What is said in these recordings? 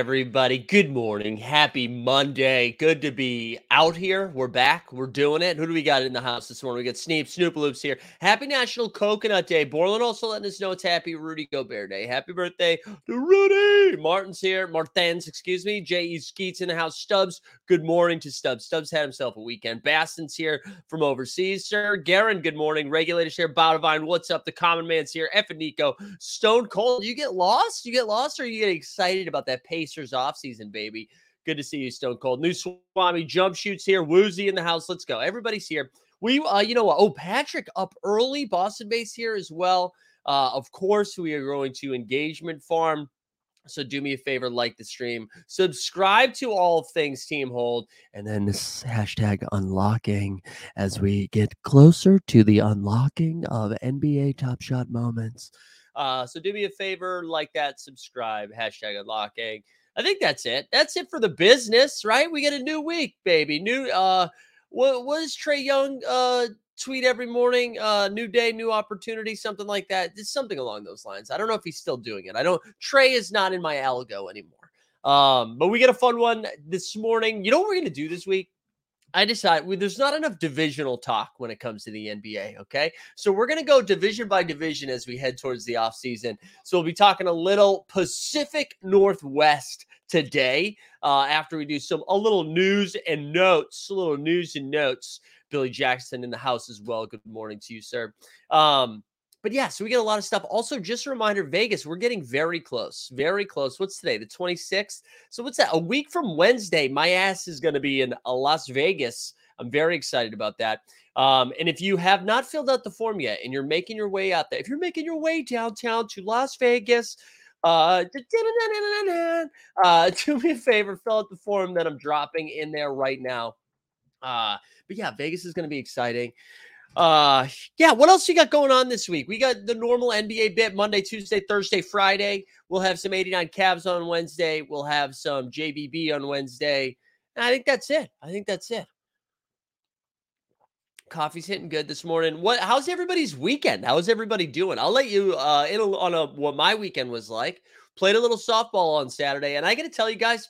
everybody? Good morning. Happy Monday. Good to be out here. We're back. We're doing it. Who do we got in the house this morning? We got Sneep, Snoop Loops here. Happy National Coconut Day. Borland also letting us know it's Happy Rudy Gobert Day. Happy birthday to Rudy. Martin's here. Martins, excuse me. J.E. Skeets in the house. Stubbs, good morning to Stubbs. Stubbs had himself a weekend. Baston's here from overseas, sir. Garen, good morning. Regulators here. Bowdivine, what's up? The common man's here. F and Nico. Stone Cold, you get lost? You get lost or you get excited about that Pacers offseason, baby. Good to see you, Stone Cold. New Swami jump shoots here. Woozy in the house. Let's go. Everybody's here. We, uh, you know what? Oh, Patrick up early. Boston base here as well. Uh, of course, we are going to Engagement Farm. So do me a favor, like the stream, subscribe to all things Team Hold, and then this hashtag unlocking as we get closer to the unlocking of NBA Top Shot moments. Uh, so do me a favor, like that, subscribe, hashtag unlocking. I think that's it. That's it for the business, right? We get a new week, baby. New uh what was Trae Young uh tweet every morning, uh, new day, new opportunity, something like that. Just something along those lines. I don't know if he's still doing it. I don't Trae is not in my algo anymore. Um, but we get a fun one this morning. You know what we're gonna do this week? I decided well, there's not enough divisional talk when it comes to the NBA. Okay. So we're going to go division by division as we head towards the offseason. So we'll be talking a little Pacific Northwest today uh, after we do some a little news and notes, a little news and notes. Billy Jackson in the house as well. Good morning to you, sir. Um, but yeah, so we get a lot of stuff. Also, just a reminder Vegas, we're getting very close, very close. What's today? The 26th. So, what's that? A week from Wednesday, my ass is going to be in uh, Las Vegas. I'm very excited about that. Um, and if you have not filled out the form yet and you're making your way out there, if you're making your way downtown to Las Vegas, uh, uh, do me a favor, fill out the form that I'm dropping in there right now. Uh, but yeah, Vegas is going to be exciting. Uh, yeah. What else you got going on this week? We got the normal NBA bit Monday, Tuesday, Thursday, Friday. We'll have some 89 Cavs on Wednesday. We'll have some JBB on Wednesday. And I think that's it. I think that's it. Coffee's hitting good this morning. What? How's everybody's weekend? How's everybody doing? I'll let you uh in a, on a what my weekend was like. Played a little softball on Saturday, and I got to tell you guys,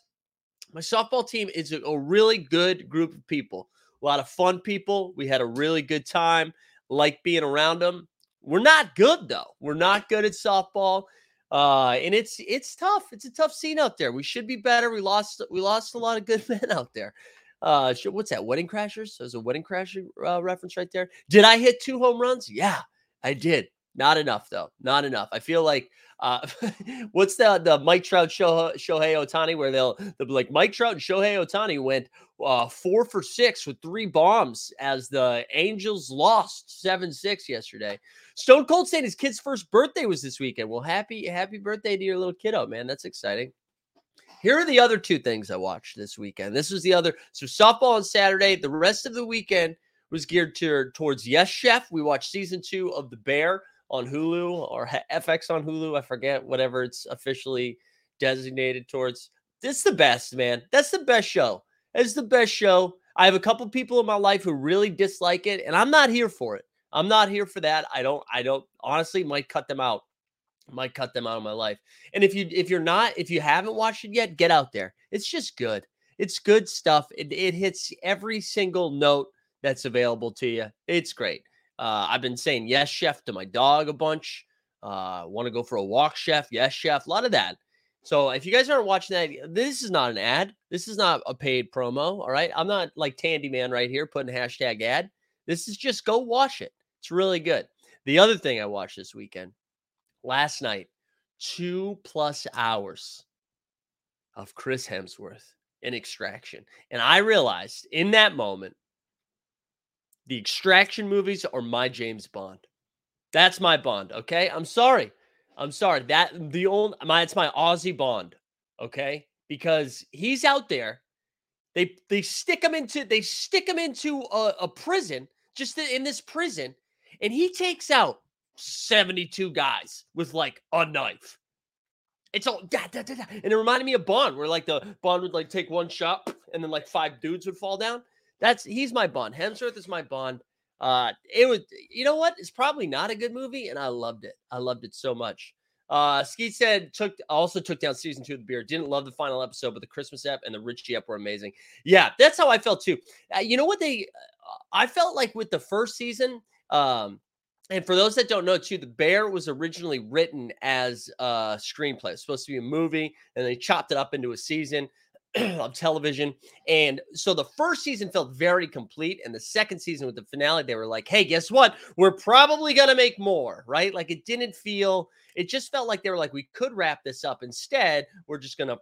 my softball team is a, a really good group of people a lot of fun people. We had a really good time, like being around them. We're not good though. We're not good at softball. Uh, and it's it's tough. It's a tough scene out there. We should be better. We lost we lost a lot of good men out there. Uh, what's that? Wedding Crashers. There's a Wedding Crasher uh, reference right there. Did I hit two home runs? Yeah, I did. Not enough though. Not enough. I feel like uh, what's the the Mike Trout show Shohei Ohtani where they'll they'll be like Mike Trout and Shohei Ohtani went uh, four for six with three bombs as the Angels lost seven six yesterday. Stone Cold saying his kid's first birthday was this weekend. Well, happy happy birthday to your little kiddo, man. That's exciting. Here are the other two things I watched this weekend. This was the other so softball on Saturday. The rest of the weekend was geared to, towards Yes Chef. We watched season two of The Bear on Hulu or FX on Hulu. I forget whatever it's officially designated towards. It's the best, man. That's the best show. It's the best show. I have a couple people in my life who really dislike it, and I'm not here for it. I'm not here for that. I don't. I don't. Honestly, might cut them out. Might cut them out of my life. And if you if you're not if you haven't watched it yet, get out there. It's just good. It's good stuff. It, it hits every single note that's available to you. It's great. Uh, I've been saying yes, chef to my dog a bunch. Uh, Want to go for a walk, chef? Yes, chef. A lot of that. So if you guys aren't watching that, this is not an ad. This is not a paid promo. All right. I'm not like Tandy Man right here putting hashtag ad. This is just go watch it. It's really good. The other thing I watched this weekend, last night, two plus hours of Chris Hemsworth in extraction. And I realized in that moment, the extraction movies are my James Bond. That's my Bond. Okay. I'm sorry. I'm sorry. That the old my it's my Aussie Bond. Okay. Because he's out there. They they stick him into they stick him into a, a prison, just in this prison, and he takes out 72 guys with like a knife. It's all da, da, da, da. and it reminded me of Bond, where like the Bond would like take one shot and then like five dudes would fall down. That's he's my Bond. Hemsworth is my Bond. Uh, it was you know what? It's probably not a good movie, and I loved it. I loved it so much. Uh, Skeet said took also took down season two of the Bear. Didn't love the final episode, but the Christmas ep and the Richie ep were amazing. Yeah, that's how I felt too. Uh, you know what they? Uh, I felt like with the first season. Um, and for those that don't know, too, The Bear was originally written as a screenplay. Supposed to be a movie, and they chopped it up into a season of television. And so the first season felt very complete. And the second season with the finale, they were like, hey, guess what? We're probably going to make more, right? Like it didn't feel, it just felt like they were like, we could wrap this up. Instead, we're just going to,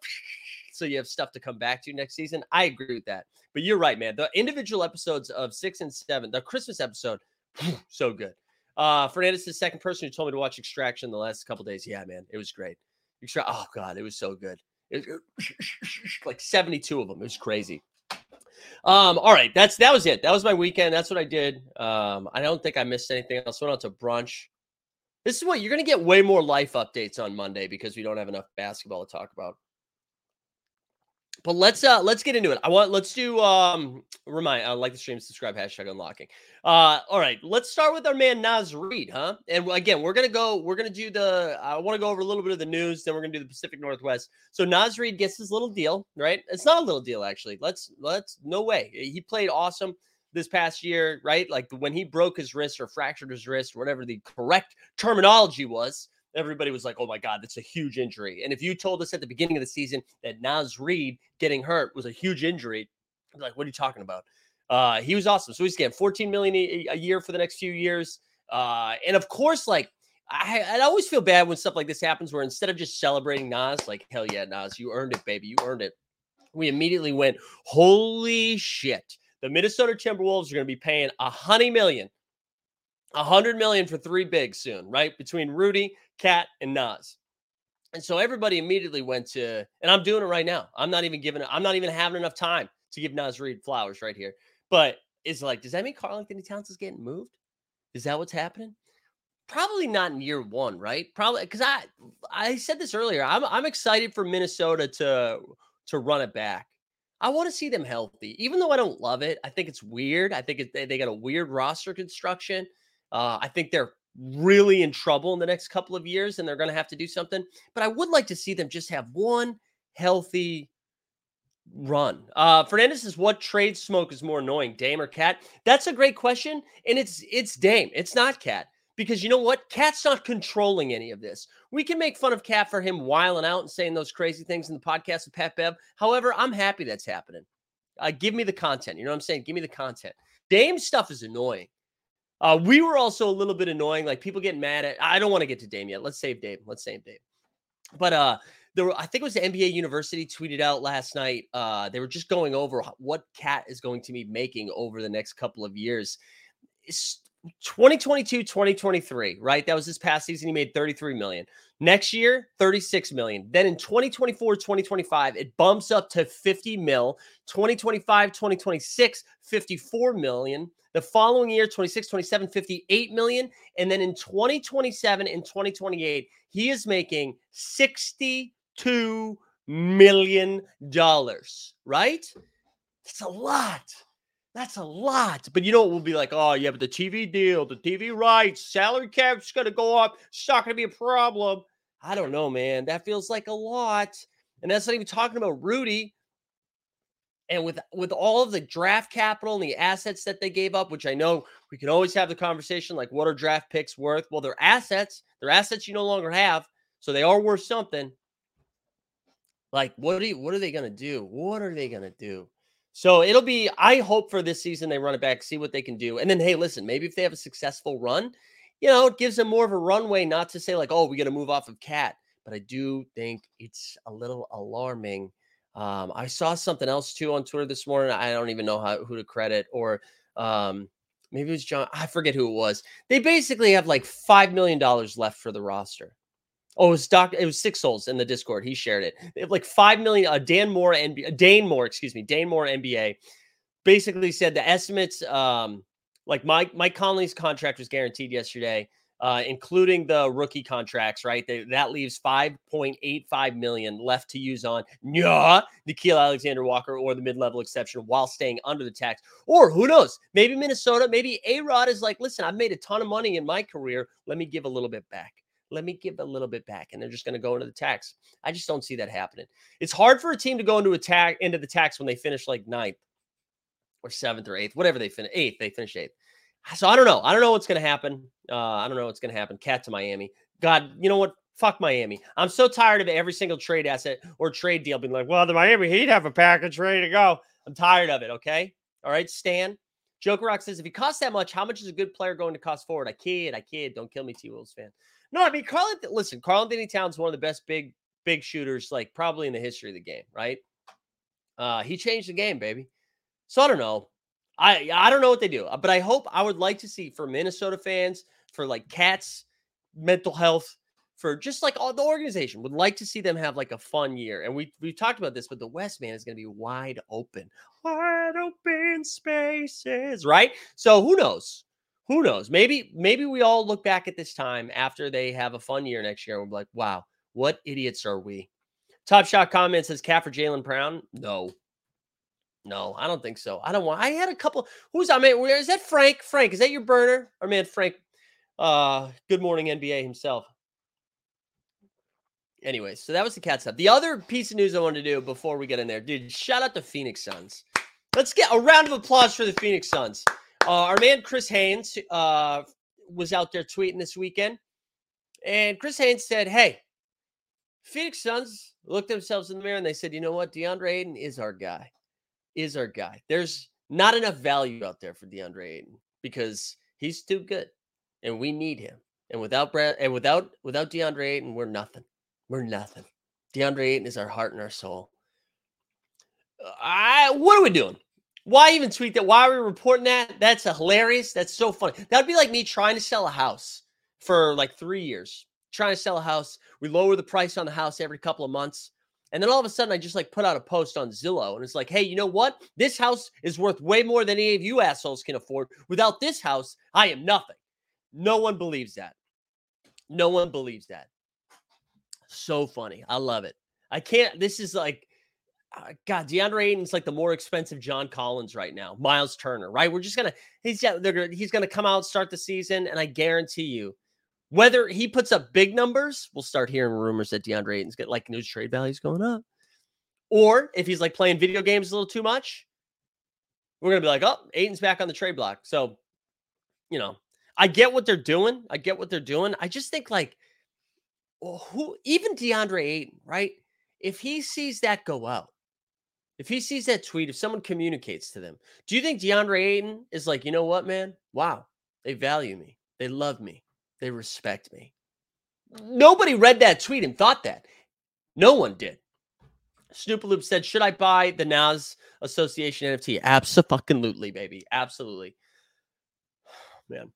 so you have stuff to come back to next season. I agree with that. But you're right, man. The individual episodes of six and seven, the Christmas episode, so good. Uh, Fernandez the second person who told me to watch Extraction the last couple days. Yeah, man, it was great. Extra- oh God, it was so good. Like 72 of them. It was crazy. Um, all right, that's that was it. That was my weekend. That's what I did. Um, I don't think I missed anything else. Went out to brunch. This is what you're gonna get way more life updates on Monday because we don't have enough basketball to talk about. But let's uh let's get into it. I want let's do um remind uh, like the stream, subscribe, hashtag unlocking. Uh all right, let's start with our man Naz Reid, huh? And again, we're gonna go, we're gonna do the I want to go over a little bit of the news, then we're gonna do the Pacific Northwest. So Naz Reid gets his little deal, right? It's not a little deal, actually. Let's let's no way. He played awesome this past year, right? Like when he broke his wrist or fractured his wrist, whatever the correct terminology was everybody was like, oh my God, that's a huge injury. And if you told us at the beginning of the season that Naz Reid getting hurt was a huge injury, like, what are you talking about? Uh, he was awesome. So he's getting 14 million a, year for the next few years. Uh, and of course, like I, I always feel bad when stuff like this happens, where instead of just celebrating Naz, like hell yeah, Naz, you earned it, baby, you earned it. We immediately went, holy shit! The Minnesota Timberwolves are going to be paying a hundred million, a hundred million for three bigs soon, right? Between Rudy, KAT, and Naz. And so everybody immediately went to, and I'm doing it right now. I'm not even giving, I'm not even having enough time to give Naz Reid flowers right here. But it's like, does that mean Karl-Anthony Towns is getting moved? Is that what's happening? Probably not in year one, right? Probably because I I said this earlier. I'm I'm excited for Minnesota to to run it back. I want to see them healthy, even though I don't love it. I think it's weird. I think it, they, they got a weird roster construction. Uh, I think they're really in trouble in the next couple of years and they're going to have to do something. But I would like to see them just have one healthy run. Uh Fernandez is what trade smoke is more annoying, Dame or KAT? That's a great question. And it's it's Dame. It's not KAT Because you know what? KAT's not controlling any of this. We can make fun of KAT for him wiling out and saying those crazy things in the podcast with Pat Bev. However, I'm happy that's happening. Uh, give me the content. You know what I'm saying? Give me the content. Dame stuff is annoying. Uh, we were also a little bit annoying. Like people getting mad at. I don't want to get to Dame yet. Let's save Dame. Let's save Dame. But uh, there were, I think it was the NBA University tweeted out last night. Uh, they were just going over what KAT is going to be making over the next couple of years. It's 2022, 2023, right? That was this past season. He made 33 million. Next year, 36 million. Then in 2024, 2025, it bumps up to 50 mil. 2025, 2026, 54 million. The following year, 26, 27, 58 million. And then in 2027 and 2028, he is making 62 million dollars, right? It's a lot. That's a lot. But you know? We'll be like, oh, yeah, but the TV deal, the TV rights, salary cap's going to go up. It's not going to be a problem. I don't know, man. That feels like a lot. And that's not even talking about Rudy. And with with all of the draft capital and the assets that they gave up, which I know we can always have the conversation like, what are draft picks worth? Well, they're assets. They're assets you no longer have, so they are worth something. Like, what are you, what are they gonna do? What are they gonna do? So it'll be. I hope for this season they run it back, see what they can do, and then hey, listen, maybe if they have a successful run, you know, it gives them more of a runway. Not to say like, oh, we got to move off of KAT. but I do think it's a little alarming um, I saw something else too on Twitter this morning. I don't even know how who to credit, or um, maybe it was John. I forget who it was. They basically have like five million dollars left for the roster. Oh, it was Doc. It was Six Souls in the Discord. He shared it. Like five million. Uh, Dan Moore and uh, Dane Moore, excuse me, Dane Moore NBA, basically said the estimates. Um, like Mike Mike Conley's contract was guaranteed yesterday uh, including the rookie contracts, right? They, that leaves 5.85 million left to use on yeah, Nickeil Alexander Walker or the mid-level exception while staying under the tax. Or who knows? Maybe Minnesota, maybe A Rod is like, listen, I've made a ton of money in my career. Let me give a little bit back. Let me give a little bit back, and they're just going to go into the tax. I just don't see that happening. It's hard for a team to go into attack into the tax when they finish like ninth or seventh or eighth, whatever they finish eighth. They finish eighth. So I don't know. I don't know what's going to happen. Uh, I don't know what's going to happen. KAT to Miami. God, you know what? Fuck Miami. I'm so tired of every single trade asset or trade deal being like, well, the Miami Heat have a package ready to go. I'm tired of it. Okay. All right, Stan. Joker Rock says, if he costs that much, how much is a good player going to cost forward? I kid, I kid. Don't kill me, T Wolves fan. No, I mean, Carl, listen, Karl-Anthony Towns one of the best big, big shooters, like probably in the history of the game, right? Uh, he changed the game, baby. So I don't know. I I don't know what they do, but I hope I would like to see for Minnesota fans, for like KAT's, mental health, for just like all the organization would like to see them have like a fun year. And we we talked about this, but the West man is going to be wide open, wide open spaces, right? So who knows? Who knows? Maybe maybe we all look back at this time after they have a fun year next year and we're like, wow, what idiots are we? Top shot comment says KAT for Jaylen Brown. No. No, I don't think so. I don't want. I had a couple. Who's I mean, where is that? Frank. Frank, is that your burner? Or man, Frank. Uh, good morning, NBA himself. Anyway, so that was the KAT stuff. The other piece of news I wanted to do before we get in there, dude. Shout out to Phoenix Suns. Let's get a round of applause for the Phoenix Suns. Uh, our man Chris Haynes uh, was out there tweeting this weekend, and Chris Haynes said, "Hey, Phoenix Suns looked themselves in the mirror and they said, you know what, DeAndre Ayton is our guy, is our guy. There's not enough value out there for DeAndre Ayton because he's too good, and we need him. And without Brad and without without DeAndre Ayton, we're nothing. We're nothing. DeAndre Ayton is our heart and our soul. I what are we doing? Why even tweet that? Why are we reporting that? That's hilarious. That's so funny. That would be like me trying to sell a house for like three years. Trying to sell a house. We lower the price on the house every couple of months. And then all of a sudden, I just like put out a post on Zillow and it's like, hey, you know what? This house is worth way more than any of you assholes can afford. Without this house, I am nothing. No one believes that. No one believes that. So funny. I love it. I can't. This is like uh, God, DeAndre Ayton's like the more expensive John Collins right now. Miles Turner, right? We're just gonna he's they're gonna, he's gonna come out start the season, and I guarantee you, whether he puts up big numbers, we'll start hearing rumors that DeAndre Ayton's get like news trade values going up, or if he's like playing video games a little too much, we're gonna be like, oh, Ayton's back on the trade block. So, you know, I get what they're doing. I get what they're doing. I just think like, who even DeAndre Ayton, right? If he sees that go out if he sees that tweet, if someone communicates to them, do you think DeAndre Ayton is like, you know what, man? Wow, they value me. They love me. They respect me. Nobody read that tweet and thought that. No one did. Snoopaloop said, Should I buy the Naz Association NFT? Absolutely, baby. Absolutely. Man.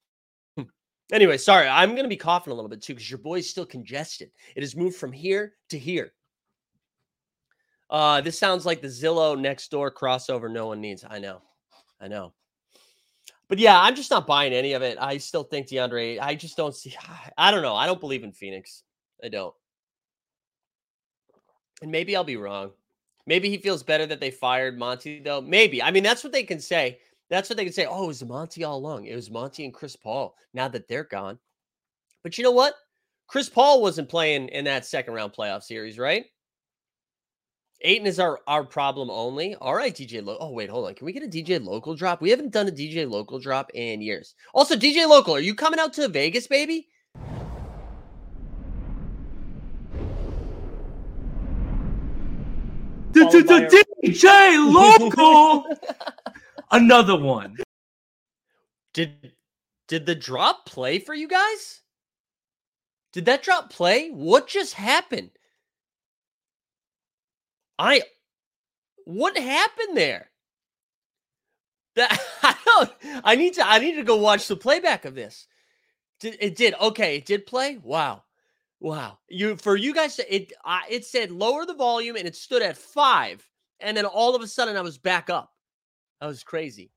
Hmm. Anyway, sorry. I'm going to be coughing a little bit too because your boy's still congested. It has moved from here to here. Uh, this sounds like the Zillow next door crossover no one needs. I know. I know. But yeah, I'm just not buying any of it. I still think DeAndre, I just don't see. I don't know. I don't believe in Phoenix. I don't. And maybe I'll be wrong. Maybe he feels better that they fired Monty, though. Maybe. I mean, that's what they can say. That's what they can say. Oh, it was Monty all along. It was Monty and Chris Paul now that they're gone. But you know what? Chris Paul wasn't playing in that second round playoff series, right? Ayton is our our problem only. All right, DJ Lo- Oh, wait, hold on. Can we get a DJ local drop? We haven't done a DJ local drop in years. Also, DJ local, are you coming out to Vegas, baby? DJ local. Another one. Did did the drop play for you guys? Did that drop play? What just happened? I what happened there? That I don't I need to I need to go watch the playback of this. Did, it did okay, it did play? Wow. Wow. You for you guys it it said lower the volume and it stood at 5 and then all of a sudden I was back up. That was crazy.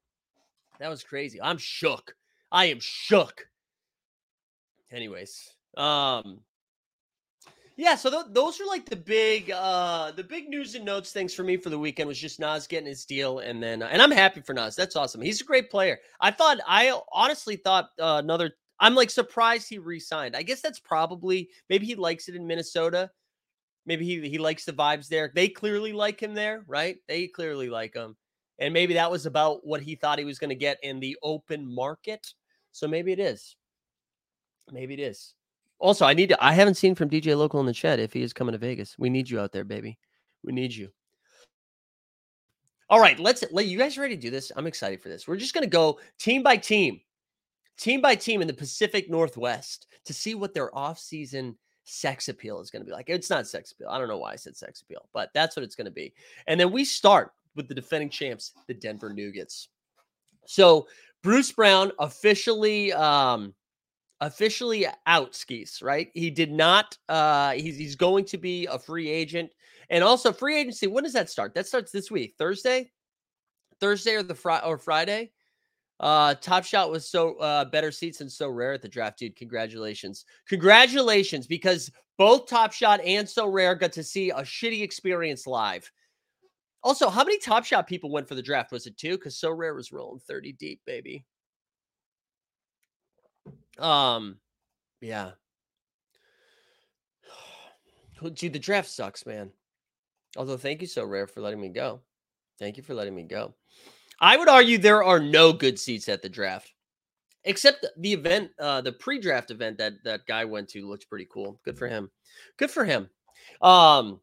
That was crazy. I'm shook. I am shook. Anyways, um yeah, so th- those are like the big, uh the big news and notes things for me for the weekend was just Naz getting his deal, and then uh, and I'm happy for Naz. That's awesome. He's a great player. I thought, I honestly thought uh, another I'm like surprised he re-signed. I guess that's probably maybe he likes it in Minnesota. Maybe he he likes the vibes there. They clearly like him there, right? They clearly like him. And maybe that was about what he thought he was going to get in the open market. So maybe it is. Maybe it is. Also, I need to I haven't seen from DJ Local in the chat if he is coming to Vegas. We need you out there, baby. We need you. All right, let's let you guys ready to do this. I'm excited for this. We're just to go team by team, team by team in the Pacific Northwest to see what their off-season sex appeal is to be like. It's not sex appeal. I don't know why I said sex appeal, but that's what it's to be. And then we start with the defending champs, the Denver Nuggets. So Bruce Brown officially um officially out skis, right? He did not uh he's he's going to be a free agent and also free agency, when does that start? That starts this week, Thursday, Thursday or the Friday or Friday. Uh, Top Shot was so uh, better seats and Sorare at the draft, dude. Congratulations, congratulations, because both Top Shot and Sorare got to see a shitty experience live. Also, how many Top Shot people went for the draft? Was it two? Because Sorare was rolling thirty deep, baby. Um, yeah. Dude, the draft sucks, man. Although, thank you Sorare for letting me go. Thank you for letting me go. I would argue there are no good seats at the draft, except the event, uh, the pre-draft event that that guy went to looks pretty cool. Good for him. Good for him. Um,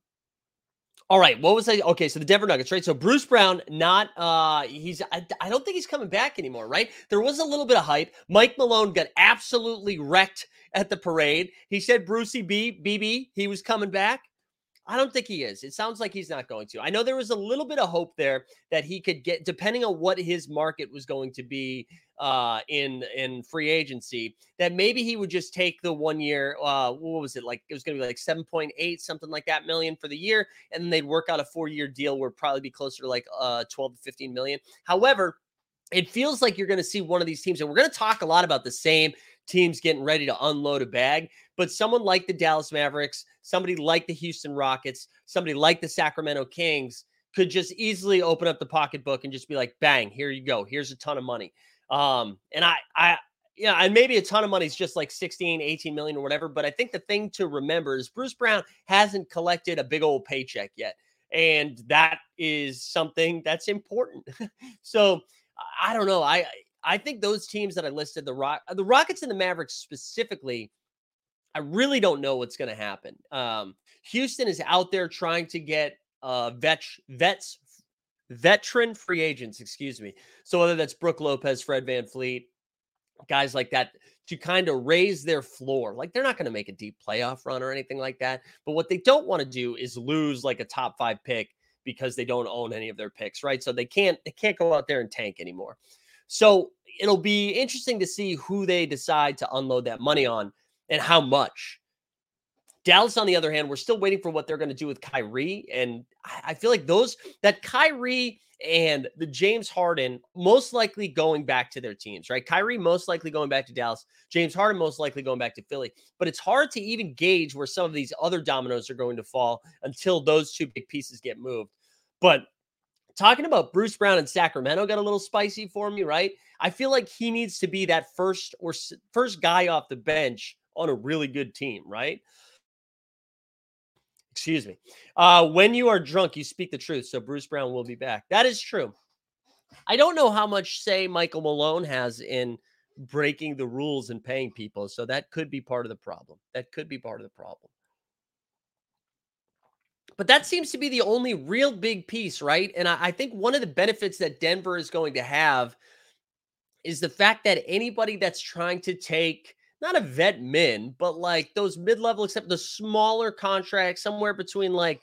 all right, what was I? Okay, so the Denver Nuggets, right? So Bruce Brown, not uh, he's I, I don't think he's coming back anymore, right? There was a little bit of hype. Mike Malone got absolutely wrecked at the parade. He said Brucey B BB he was coming back. I don't think he is. It sounds like he's not going to. I know there was a little bit of hope there that he could get, depending on what his market was going to be uh, in in free agency, that maybe he would just take the one year. Uh, what was it like? It was going to be like seven point eight, something like that million for the year, and then they'd work out a four year deal where probably be closer to like uh, twelve to fifteen million. However, it feels like you're going to see one of these teams, and we're going to talk a lot about the same teams getting ready to unload a bag. But someone like the Dallas Mavericks, somebody like the Houston Rockets, somebody like the Sacramento Kings could just easily open up the pocketbook and just be like, bang, here you go. Here's a ton of money. Um, and I, I, yeah, and maybe a ton of money is just like 16, 18 million or whatever. But I think the thing to remember is Bruce Brown hasn't collected a big old paycheck yet. And that is something that's important. so I don't know. I I think those teams that I listed, the Rock, the Rockets and the Mavericks specifically, I really don't know what's going to happen. Um, Houston is out there trying to get uh, vet, vets, veteran free agents, excuse me. So whether that's Brook Lopez, Fred VanVleet, guys like that, to kind of raise their floor. Like they're not going to make a deep playoff run or anything like that. But what they don't want to do is lose like a top five pick because they don't own any of their picks, right? So they can't they can't go out there and tank anymore. So it'll be interesting to see who they decide to unload that money on and how much. Dallas, on the other hand, we're still waiting for what they're going to do with Kyrie. And I feel like those, that Kyrie and the James Harden most likely going back to their teams, right? Kyrie most likely going back to Dallas, James Harden most likely going back to Philly. But it's hard to even gauge where some of these other dominoes are going to fall until those two big pieces get moved. But talking about Bruce Brown in Sacramento got a little spicy for me, right? I feel like he needs to be that first or first guy off the bench on a really good team, right? Excuse me. Uh, when you are drunk, you speak the truth. So Bruce Brown will be back. That is true. I don't know how much say Michael Malone has in breaking the rules and paying people. So that could be part of the problem. That could be part of the problem. But that seems to be the only real big piece, right? And I, I, think one of the benefits that Denver is going to have is the fact that anybody that's trying to take not a vet min, but like those mid level, except the smaller contracts, somewhere between like,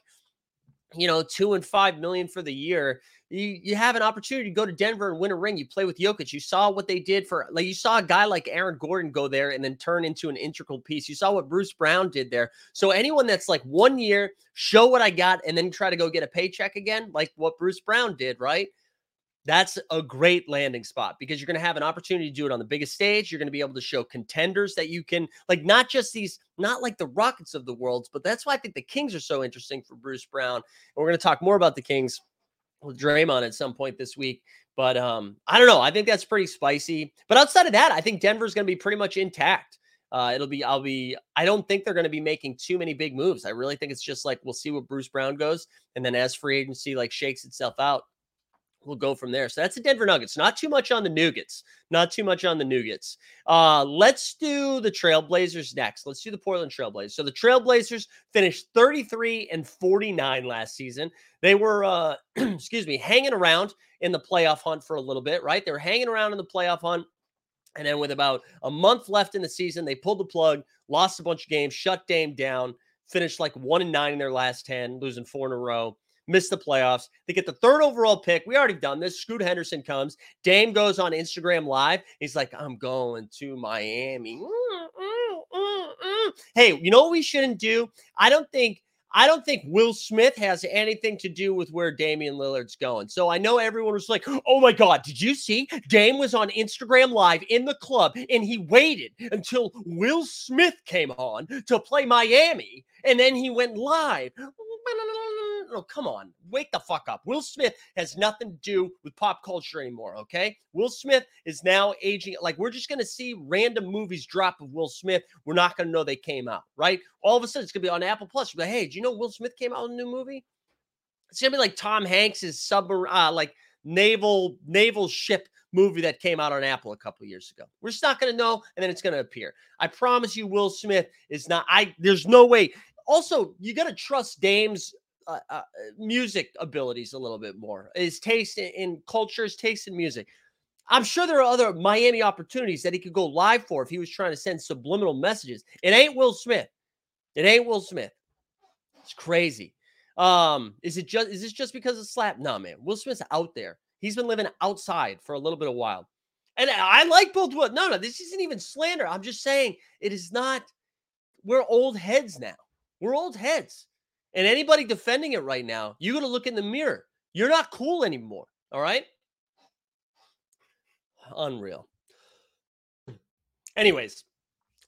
you know, two and five million for the year, you, you have an opportunity to go to Denver and win a ring. You play with Jokic. You saw what they did for like you saw a guy like Aaron Gordon go there and then turn into an integral piece. You saw what Bruce Brown did there. So anyone that's like one year, show what I got, and then try to go get a paycheck again, like what Bruce Brown did, right? That's a great landing spot because you're going to have an opportunity to do it on the biggest stage. You're going to be able to show contenders that you can, like, not just these, not like the Rockets of the world, but that's why I think the Kings are so interesting for Bruce Brown. And we're going to talk more about the Kings with Draymond at some point this week. But um, I don't know. I think that's pretty spicy. But outside of that, I think Denver's going to be pretty much intact. Uh, it'll be, I'll be, I don't think they're going to be making too many big moves. I really think it's just like we'll see what Bruce Brown goes. And then as free agency like shakes itself out, we'll go from there. So that's the Denver Nuggets. Not too much on the Nuggets. Not too much on the Nuggets. Uh, let's do the Trailblazers next. Let's do the Portland Trailblazers. So the Trailblazers finished 33 and 49 last season. They were, uh, excuse me, hanging around in the playoff hunt for a little bit, right? They were hanging around in the playoff hunt. And then with about a month left in the season, they pulled the plug, lost a bunch of games, shut Dame down, finished like one and nine in their last 10, losing four in a row miss the playoffs. They get the third overall pick. We already done this. Scoot Henderson comes. Dame goes on Instagram Live. He's like, I'm going to Miami. Mm, mm, mm, hey, you know what we shouldn't do? I don't think. I don't think Will Smith has anything to do with where Damian Lillard's going. So I know everyone was like, oh my God, did you see? Dame was on Instagram Live in the club and he waited until Will Smith came on to play Miami and then he went live no, come on, wake the fuck up. Will Smith has nothing to do with pop culture anymore. Okay, Will Smith is now aging. Like we're just gonna see random movies drop of Will Smith. We're not gonna know they came out, right? All of a sudden, it's gonna be on Apple Plus. You're like, hey, do you know Will Smith came out with a new movie? It's gonna be like Tom Hanks's submarine, uh, like naval naval ship movie that came out on Apple a couple years ago. We're just not going to know, and then it's going to appear. I promise you, Will Smith is not. I there's no way. Also, you got to trust Dame's uh, uh, music abilities a little bit more, his taste in, in culture, his taste in music. I'm sure there are other Miami opportunities that he could go live for if he was trying to send subliminal messages. It ain't Will Smith. It ain't Will Smith. It's crazy. Um, is it just is this just because of slap? No, man. Will Smith's out there. He's been living outside for a little bit of while. And I like both. What? No, no, this isn't even slander. I'm just saying it is not. We're old heads now. We're old heads. And anybody defending it right now, you to look in the mirror. You're not cool anymore. All right. Unreal. Anyways,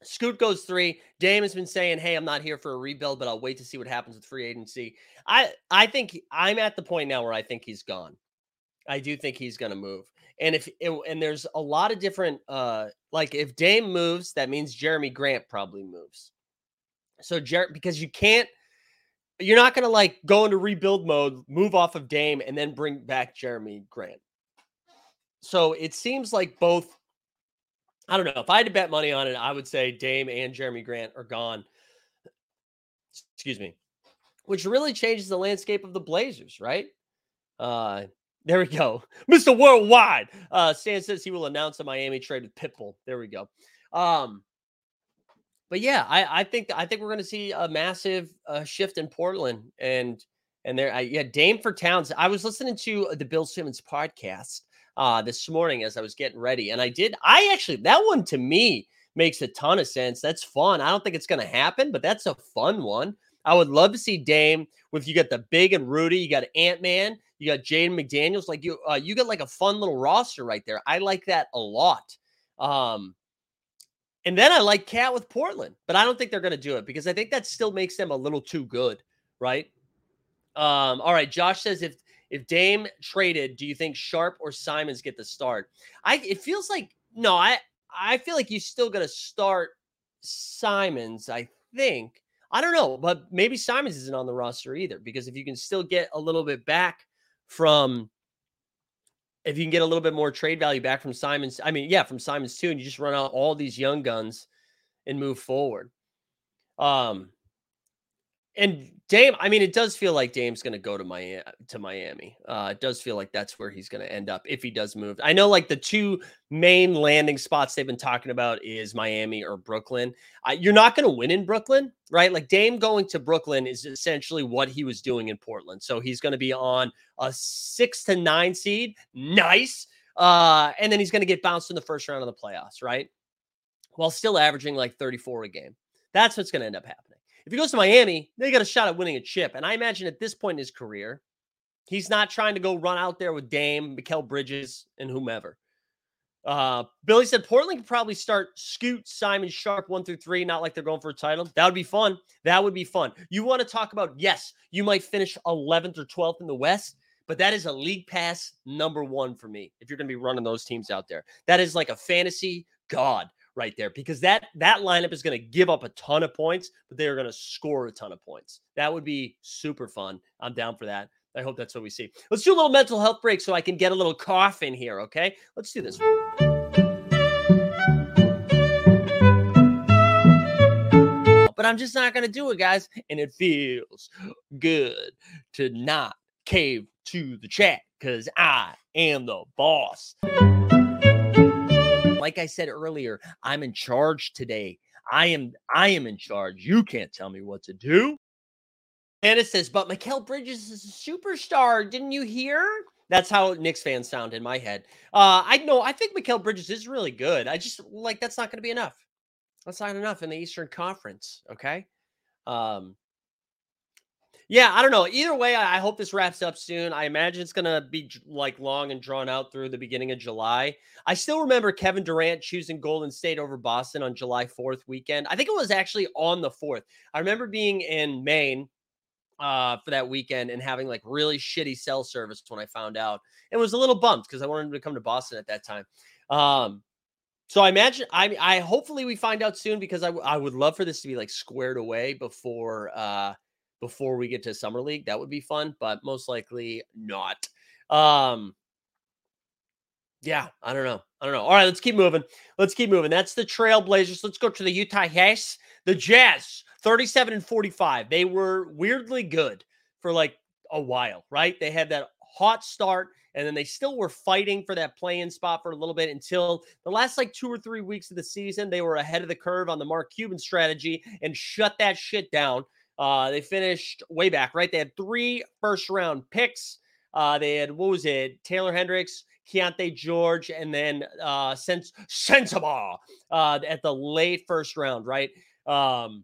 Scoot goes three. Dame has been saying, "Hey, I'm not here for a rebuild, but I'll wait to see what happens with free agency." I I think I'm at the point now where I think he's gone. I do think he's going to move. And if and there's a lot of different uh like if Dame moves, that means Jerami Grant probably moves. So Jer- because you can't you're not going to like go into rebuild mode, move off of Dame, and then bring back Jerami Grant. So it seems like both. I don't know. If I had to bet money on it, I would say Dame and Jerami Grant are gone. Excuse me. Which really changes the landscape of the Blazers, right? Uh, there we go. Mr. Worldwide. Uh, Stan says he will announce a Miami trade with Pitbull. There we go. Um, but yeah, I, I think I think we're going to see a massive uh, shift in Portland, and and there, I, yeah, Dame for Towns. I was listening to the Bill Simmons podcast uh, this morning as I was getting ready, and I did. I actually that one to me makes a ton of sense. That's fun. I don't think it's going to happen, but that's a fun one. I would love to see Dame with you got the big and Rudy, you got Ant Man, you got Jaden McDaniels. Like you, uh, you got like a fun little roster right there. I like that a lot. Um, and then I like KAT with Portland, but I don't think they're going to do it because I think that still makes them a little too good, right? Um, all right, Josh says if if Dame traded, do you think Sharp or Simons get the start? I it feels like no, I I feel like you still got to start Simons. I think I don't know, but maybe Simons isn't on the roster either because if you can still get a little bit back from if you can get a little bit more trade value back from Simons, I mean, yeah, from Simons too, and you just run out all these young guns and move forward. Um, and Dame, I mean, it does feel like Dame's going to go to Miami. To Miami, uh, it does feel like that's where he's going to end up if he does move. I know, like the two main landing spots they've been talking about is Miami or Brooklyn. Uh, you're not going to win in Brooklyn, right? Like Dame going to Brooklyn is essentially what he was doing in Portland. So he's going to be on a six to nine seed, nice, uh, and then he's going to get bounced in the first round of the playoffs, right? While still averaging like 34 a game. That's what's going to end up happening. If he goes to Miami, they got a shot at winning a chip. And I imagine at this point in his career, he's not trying to go run out there with Dame, Mikal Bridges, and whomever. Uh, Billy said Portland could probably start Scoot, Simon, Sharp one through three, not like they're going for a title. That would be fun. That would be fun. You want to talk about, yes, you might finish 11th or 12th in the West, but that is a league pass number one for me. If you're going to be running those teams out there, that is like a fantasy god right there because that that lineup is going to give up a ton of points, but they are going to score a ton of points. That would be super fun. I'm down for that. I hope that's what we see. Let's do a little mental health break so I can get a little cough in here. Okay, let's do this. But I'm just not going to do it, guys. And it feels good to not cave to the chat because I am the boss. Like I said earlier, I'm in charge today. I am I am in charge. You can't tell me what to do. Anna says, but Mikal Bridges is a superstar. Didn't you hear? That's how Knicks fans sound in my head. Uh, I know. I think Mikal Bridges is really good. I just like that's not going to be enough. That's not enough in the Eastern Conference. Okay. Um, yeah, I don't know. Either way, I hope this wraps up soon. I imagine it's gonna be like long and drawn out through the beginning of July. I still remember Kevin Durant choosing Golden State over Boston on July 4th weekend. I think it was actually on the 4th. I remember being in Maine uh, for that weekend and having like really shitty cell service when I found out. It was a little bummed because I wanted to come to Boston at that time. Um, so I imagine I I hopefully we find out soon because I, I would love for this to be like squared away before uh before we get to summer league. That would be fun, but most likely not. Um, yeah, I don't know. I don't know. All right, let's keep moving. Let's keep moving. That's the Trailblazers. Let's go to the Utah Jazz. The Jazz, 37 and 45. They were weirdly good for like a while, right? They had that hot start and then they still were fighting for that play-in spot for a little bit until the last like two or three weeks of the season. They were ahead of the curve on the Mark Cuban strategy and shut that shit down. Uh, they finished way back, right? They had three first round picks. Uh, they had, what was it? Taylor Hendricks, Keyonte George, and then uh, Sens- Sensabaugh uh, at the late first round, right? Um,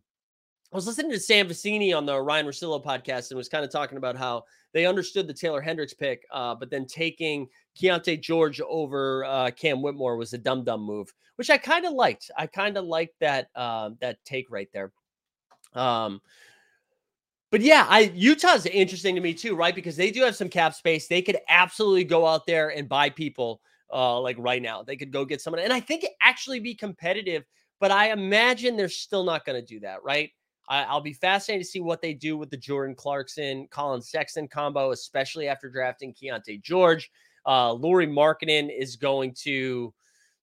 I was listening to Sam Vecenie on the Ryen Russillo podcast and was kind of talking about how they understood the Taylor Hendricks pick, uh, but then taking Keyonte George over uh, Cam Whitmore was a dumb dumb move, which I kind of liked. I kind of liked that uh, that take right there. Um, but yeah, I Utah's interesting to me too, right? Because they do have some cap space. They could absolutely go out there and buy people uh like right now. They could go get someone and I think it actually be competitive, but I imagine they're still not going to do that, right? I, will be fascinated to see what they do with the Jordan Clarkson, Collin Sexton combo, especially after drafting Keyonte George. Uh Lauri Markkanen is going to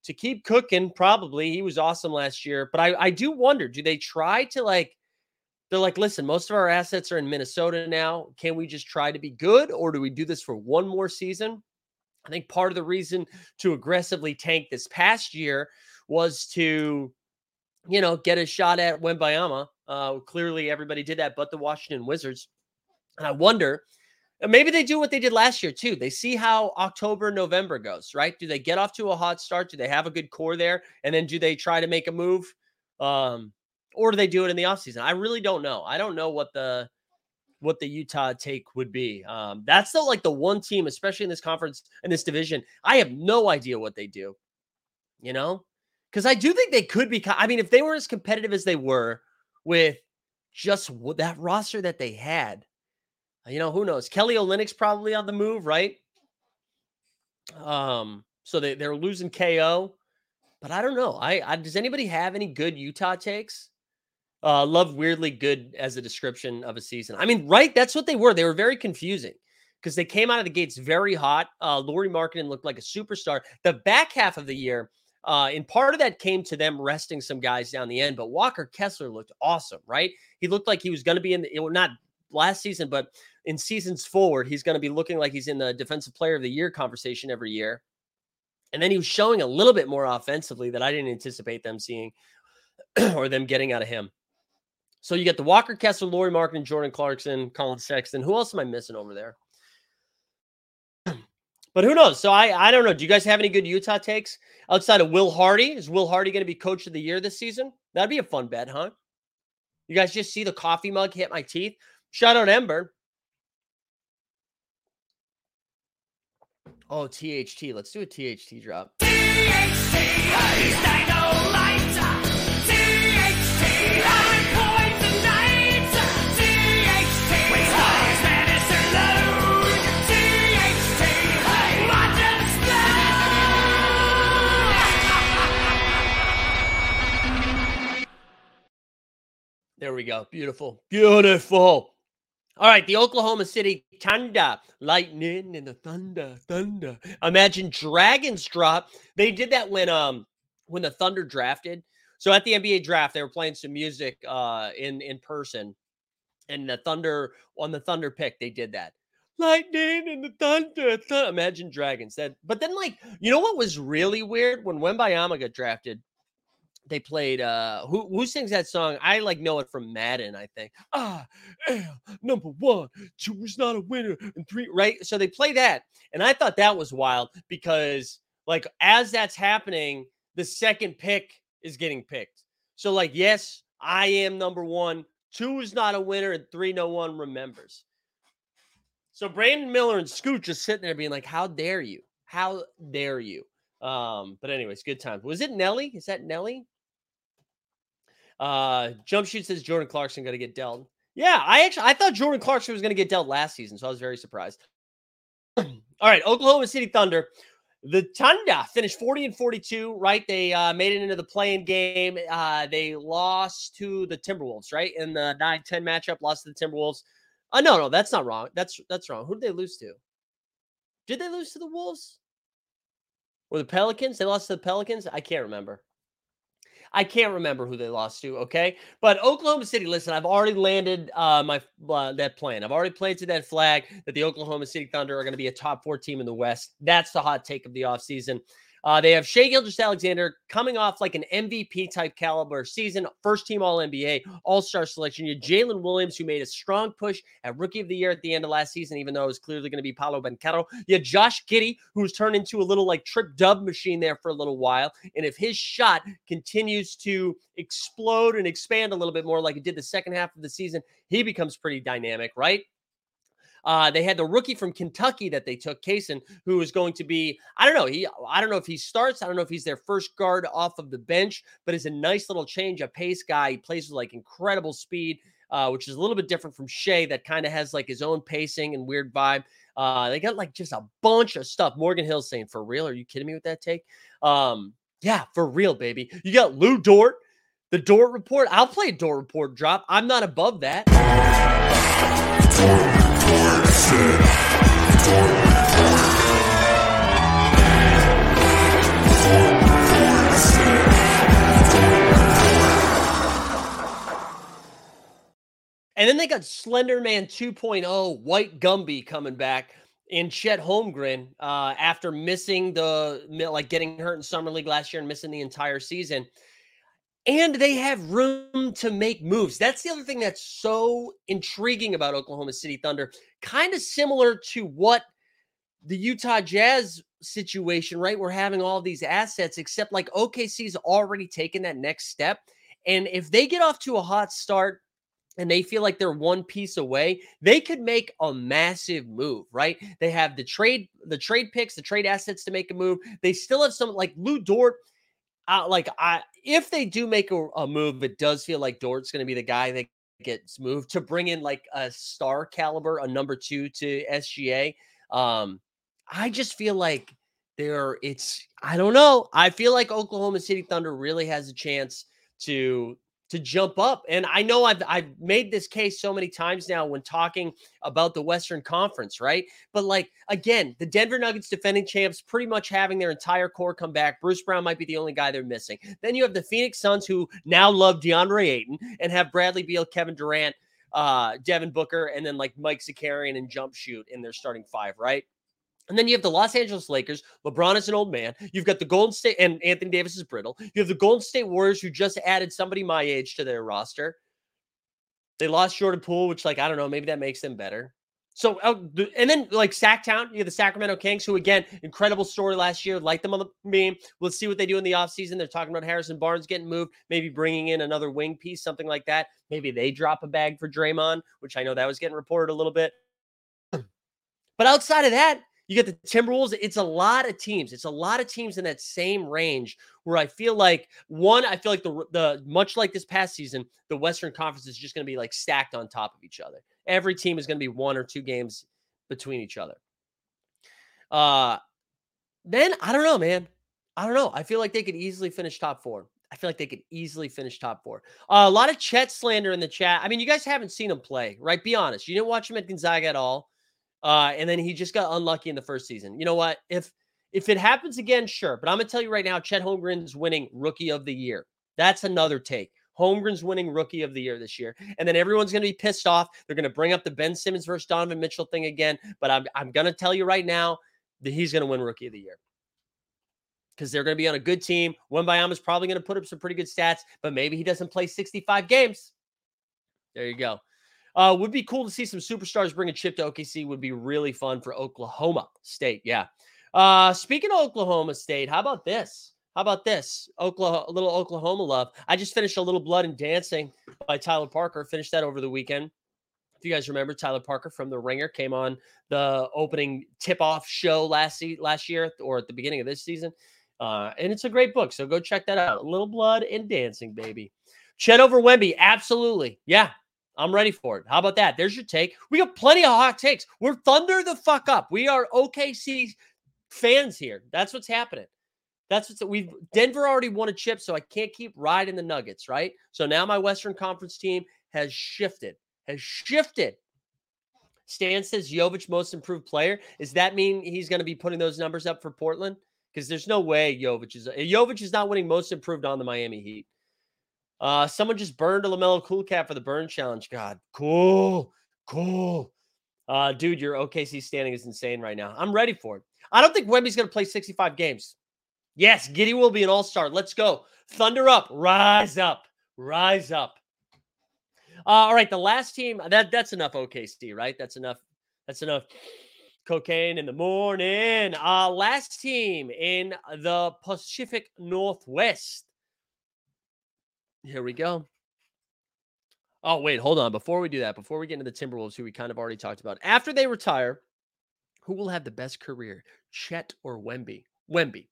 to keep cooking, probably. He was awesome last year, but I, I do wonder, do they try to like they're like, listen, most of our assets are in Minnesota now. Can we just try to be good or do we do this for one more season? I think part of the reason to aggressively tank this past year was to, you know, get a shot at Wembanyama. Uh, clearly, everybody did that, but the Washington Wizards. And I wonder, maybe they do what they did last year too. They see how October, November goes, right? Do they get off to a hot start? Do they have a good core there? And then do they try to make a move? Um, or do they do it in the offseason? I really don't know. I don't know what the what the Utah take would be. Um, that's the like the one team, especially in this conference in this division. I have no idea what they do. You know, because I do think they could be. I mean, if they were as competitive as they were with just that roster that they had, you know, who knows? Kelly Olynyk's probably on the move, right? Um, so they they're losing KO, but I don't know. I, I does anybody have any good Utah takes? Uh, love weirdly good as a description of a season. I mean, right? That's what they were. They were very confusing because they came out of the gates very hot. Uh, Lauri Markkanen looked like a superstar. The back half of the year, uh, and part of that came to them resting some guys down the end. But Walker Kessler looked awesome, right? He looked like he was going to be in the, not last season, but in seasons forward, he's going to be looking like he's in the defensive player of the year conversation every year. And then he was showing a little bit more offensively that I didn't anticipate them seeing or them getting out of him. So you get the Walker Kessler, Lauri Markkanen, Jordan Clarkson, Collin Sexton. Who else am I missing over there? But who knows? So I I don't know. Do you guys have any good Utah takes outside of Will Hardy? Is Will Hardy going to be coach of the year this season? That'd be a fun bet, huh? You guys just see the coffee mug hit my teeth. Shout out Ember. Oh, THT. Let's do a THT drop. THT, There we go. Beautiful. Beautiful. All right, the Oklahoma City Thunder, lightning and the thunder, thunder. Imagine Dragons drop. They did that when um when the Thunder drafted. So at the NBA draft, they were playing some music uh in in person, and the Thunder on the Thunder pick, they did that. Lightning and the thunder, thunder. Imagine Dragons. That, but then like you know what was really weird when Wembanyama got drafted they played uh who who sings that song? I like know it from Madden, I think. Ah, number one, two is not a winner, and three, right? So they play that, and I thought that was wild because like as that's happening, the second pick is getting picked. So like, yes, I am number one, two is not a winner, and three no one remembers. So Brandon Miller and Scoot just sitting there being like, How dare you? How dare you? Um, but anyways, good times. Was it Nelly? Is that Nelly? Uh, Jump Shoot says Jordan Clarkson going to get dealt. Yeah, I actually I thought Jordan Clarkson was going to get dealt last season, so I was very surprised. All right, Oklahoma City Thunder. The Thunder finished 40 and 42, right? They uh, made it into the play-in game. Uh, they lost to the Timberwolves, right? In the 9-10 matchup, lost to the Timberwolves. Uh, no, no, that's not wrong. That's that's wrong. Who did they lose to? Did they lose to the Wolves? Or the Pelicans? They lost to the Pelicans? I can't remember. I can't remember who they lost to. Okay, but Oklahoma City. Listen, I've already landed uh, my uh, that plan. I've already planted that flag that the Oklahoma City Thunder are going to be a top four team in the West. That's the hot take of the offseason. Uh, they have Shai Gilgeous-Alexander coming off like an MVP type caliber season, first team All NBA, All Star selection. You Jalen Williams, who made a strong push at Rookie of the Year at the end of last season, even though it was clearly going to be Paolo Banchero. You Josh Giddey, who's turned into a little like trip dub machine there for a little while. And if his shot continues to explode and expand a little bit more like it did the second half of the season, he becomes pretty dynamic, right? Uh, they had the rookie from Kentucky that they took, Cason, who is going to be, I don't know, he I don't know if he starts, I don't know if he's their first guard off of the bench, but is a nice little change of pace guy. He plays with like incredible speed. Uh, which is a little bit different from Shai, that kind of has like his own pacing and weird vibe. Uh, they got like just a bunch of stuff. Morgan Hill saying, "For real? Are you kidding me with that take?" Um, yeah, for real, baby. You got Lu Dort, the Dort report. I'll play a Dort report drop. I'm not above that. And then they got Slenderman 2.0, White Gumby coming back, and Chet Holmgren uh, after missing the like getting hurt in summer league last year and missing the entire season and they have room to make moves. That's the other thing that's so intriguing about Oklahoma City Thunder. Kind of similar to what the Utah Jazz situation, right? We're having all these assets, except like OKC's already taken that next step. And if they get off to a hot start and they feel like they're one piece away, they could make a massive move, right? They have the trade, the trade picks, the trade assets to make a move. They still have some like Lu Dort like I if they do make a, a move, it does feel like Dort's going to be the guy that gets moved to bring in like a star caliber, a number two to SGA. Um, I just feel like there it's I don't know. I feel like Oklahoma City Thunder really has a chance to to jump up. And I know I've I've made this case so many times now when talking about the Western Conference, right? But like again, the Denver Nuggets defending champs pretty much having their entire core come back. Bruce Brown might be the only guy they're missing. Then you have the Phoenix Suns who now love DeAndre Ayton and have Bradley Beal, Kevin Durant, uh, Devin Booker, and then like Mike Zakarian and jump shoot in their starting five, right? And then you have the Los Angeles Lakers. LeBron is an old man. You've got the Golden State, and Anthony Davis is brittle. You have the Golden State Warriors, who just added somebody my age to their roster. They lost Jordan Poole, which, like, I don't know, maybe that makes them better. So, uh, and then like Sacktown, you have the Sacramento Kings, who again, incredible story last year. Like them on the meme. We'll see what they do in the offseason. They're talking about Harrison Barnes getting moved, maybe bringing in another wing piece, something like that. Maybe they drop a bag for Draymond, which I know that was getting reported a little bit. But outside of that, you get the Timberwolves. It's a lot of teams. It's a lot of teams in that same range where I feel like one, I feel like the the much like this past season, the Western Conference is just going to be like stacked on top of each other. Every team is going to be one or two games between each other. Uh then I don't know, man. I don't know. I feel like they could easily finish top four. I feel like they could easily finish top four. Uh, a lot of Chet slander in the chat. I mean, you guys haven't seen him play, right? Be honest. You didn't watch him at Gonzaga at all. Uh, and then he just got unlucky in the first season. You know what? If if it happens again, sure. But I'm gonna tell you right now, Chet Holmgren's winning rookie of the year. That's another take. Holmgren's winning rookie of the year this year. And then everyone's to be pissed off. They're to bring up the Ben Simmons versus Donovan Mitchell thing again. But I'm, I'm to tell you right now that he's to win rookie of the year because they're going to be on a good team. Wembanyama's probably going to put up some pretty good stats, but maybe he doesn't play 65 games. There you go. Uh, would be cool to see some superstars bring a chip to OKC. Would be really fun for Oklahoma State. Yeah. Uh, speaking of Oklahoma State, how about this? How about this? Oklahoma, little Oklahoma love. I just finished a little Blood and Dancing by Tyler Parker. Finished that over the weekend. If you guys remember, Tyler Parker from The Ringer came on the opening tip-off show last last year or at the beginning of this season. Uh, and it's a great book. So go check that out. A little blood and dancing, baby. Chet over Wemby. Absolutely. Yeah. I'm ready for it. How about that? There's your take. We got plenty of hot takes. We're thunder the fuck up. We are OKC fans here. That's what's happening. That's what's we've Denver already won a chip, so I can't keep riding the Nuggets, right? So now my Western Conference team has shifted, has shifted. Stan says Jovic most improved player. Does that mean he's going to be putting those numbers up for Portland? because there's no way Jovic is Jovic is not winning most improved on the Miami Heat. Uh, someone just burned a LaMelo Cool Cat for the burn challenge. God, cool, cool. Uh, dude, your OKC standing is insane right now. I'm ready for it. I don't think Wemby's going to play 65 games. Yes, Giddey will be an all star. Let's go. Thunder up, rise up, rise up. Uh, all right, the last team that that's enough OKC, right? That's enough. That's enough cocaine in the morning. Uh, last team in the Pacific Northwest. Here we go. Oh, wait, hold on. Before we do that, before we get into the Timberwolves, who we kind of already talked about, after they retire, who will have the best career, Chet or Wemby? Wemby.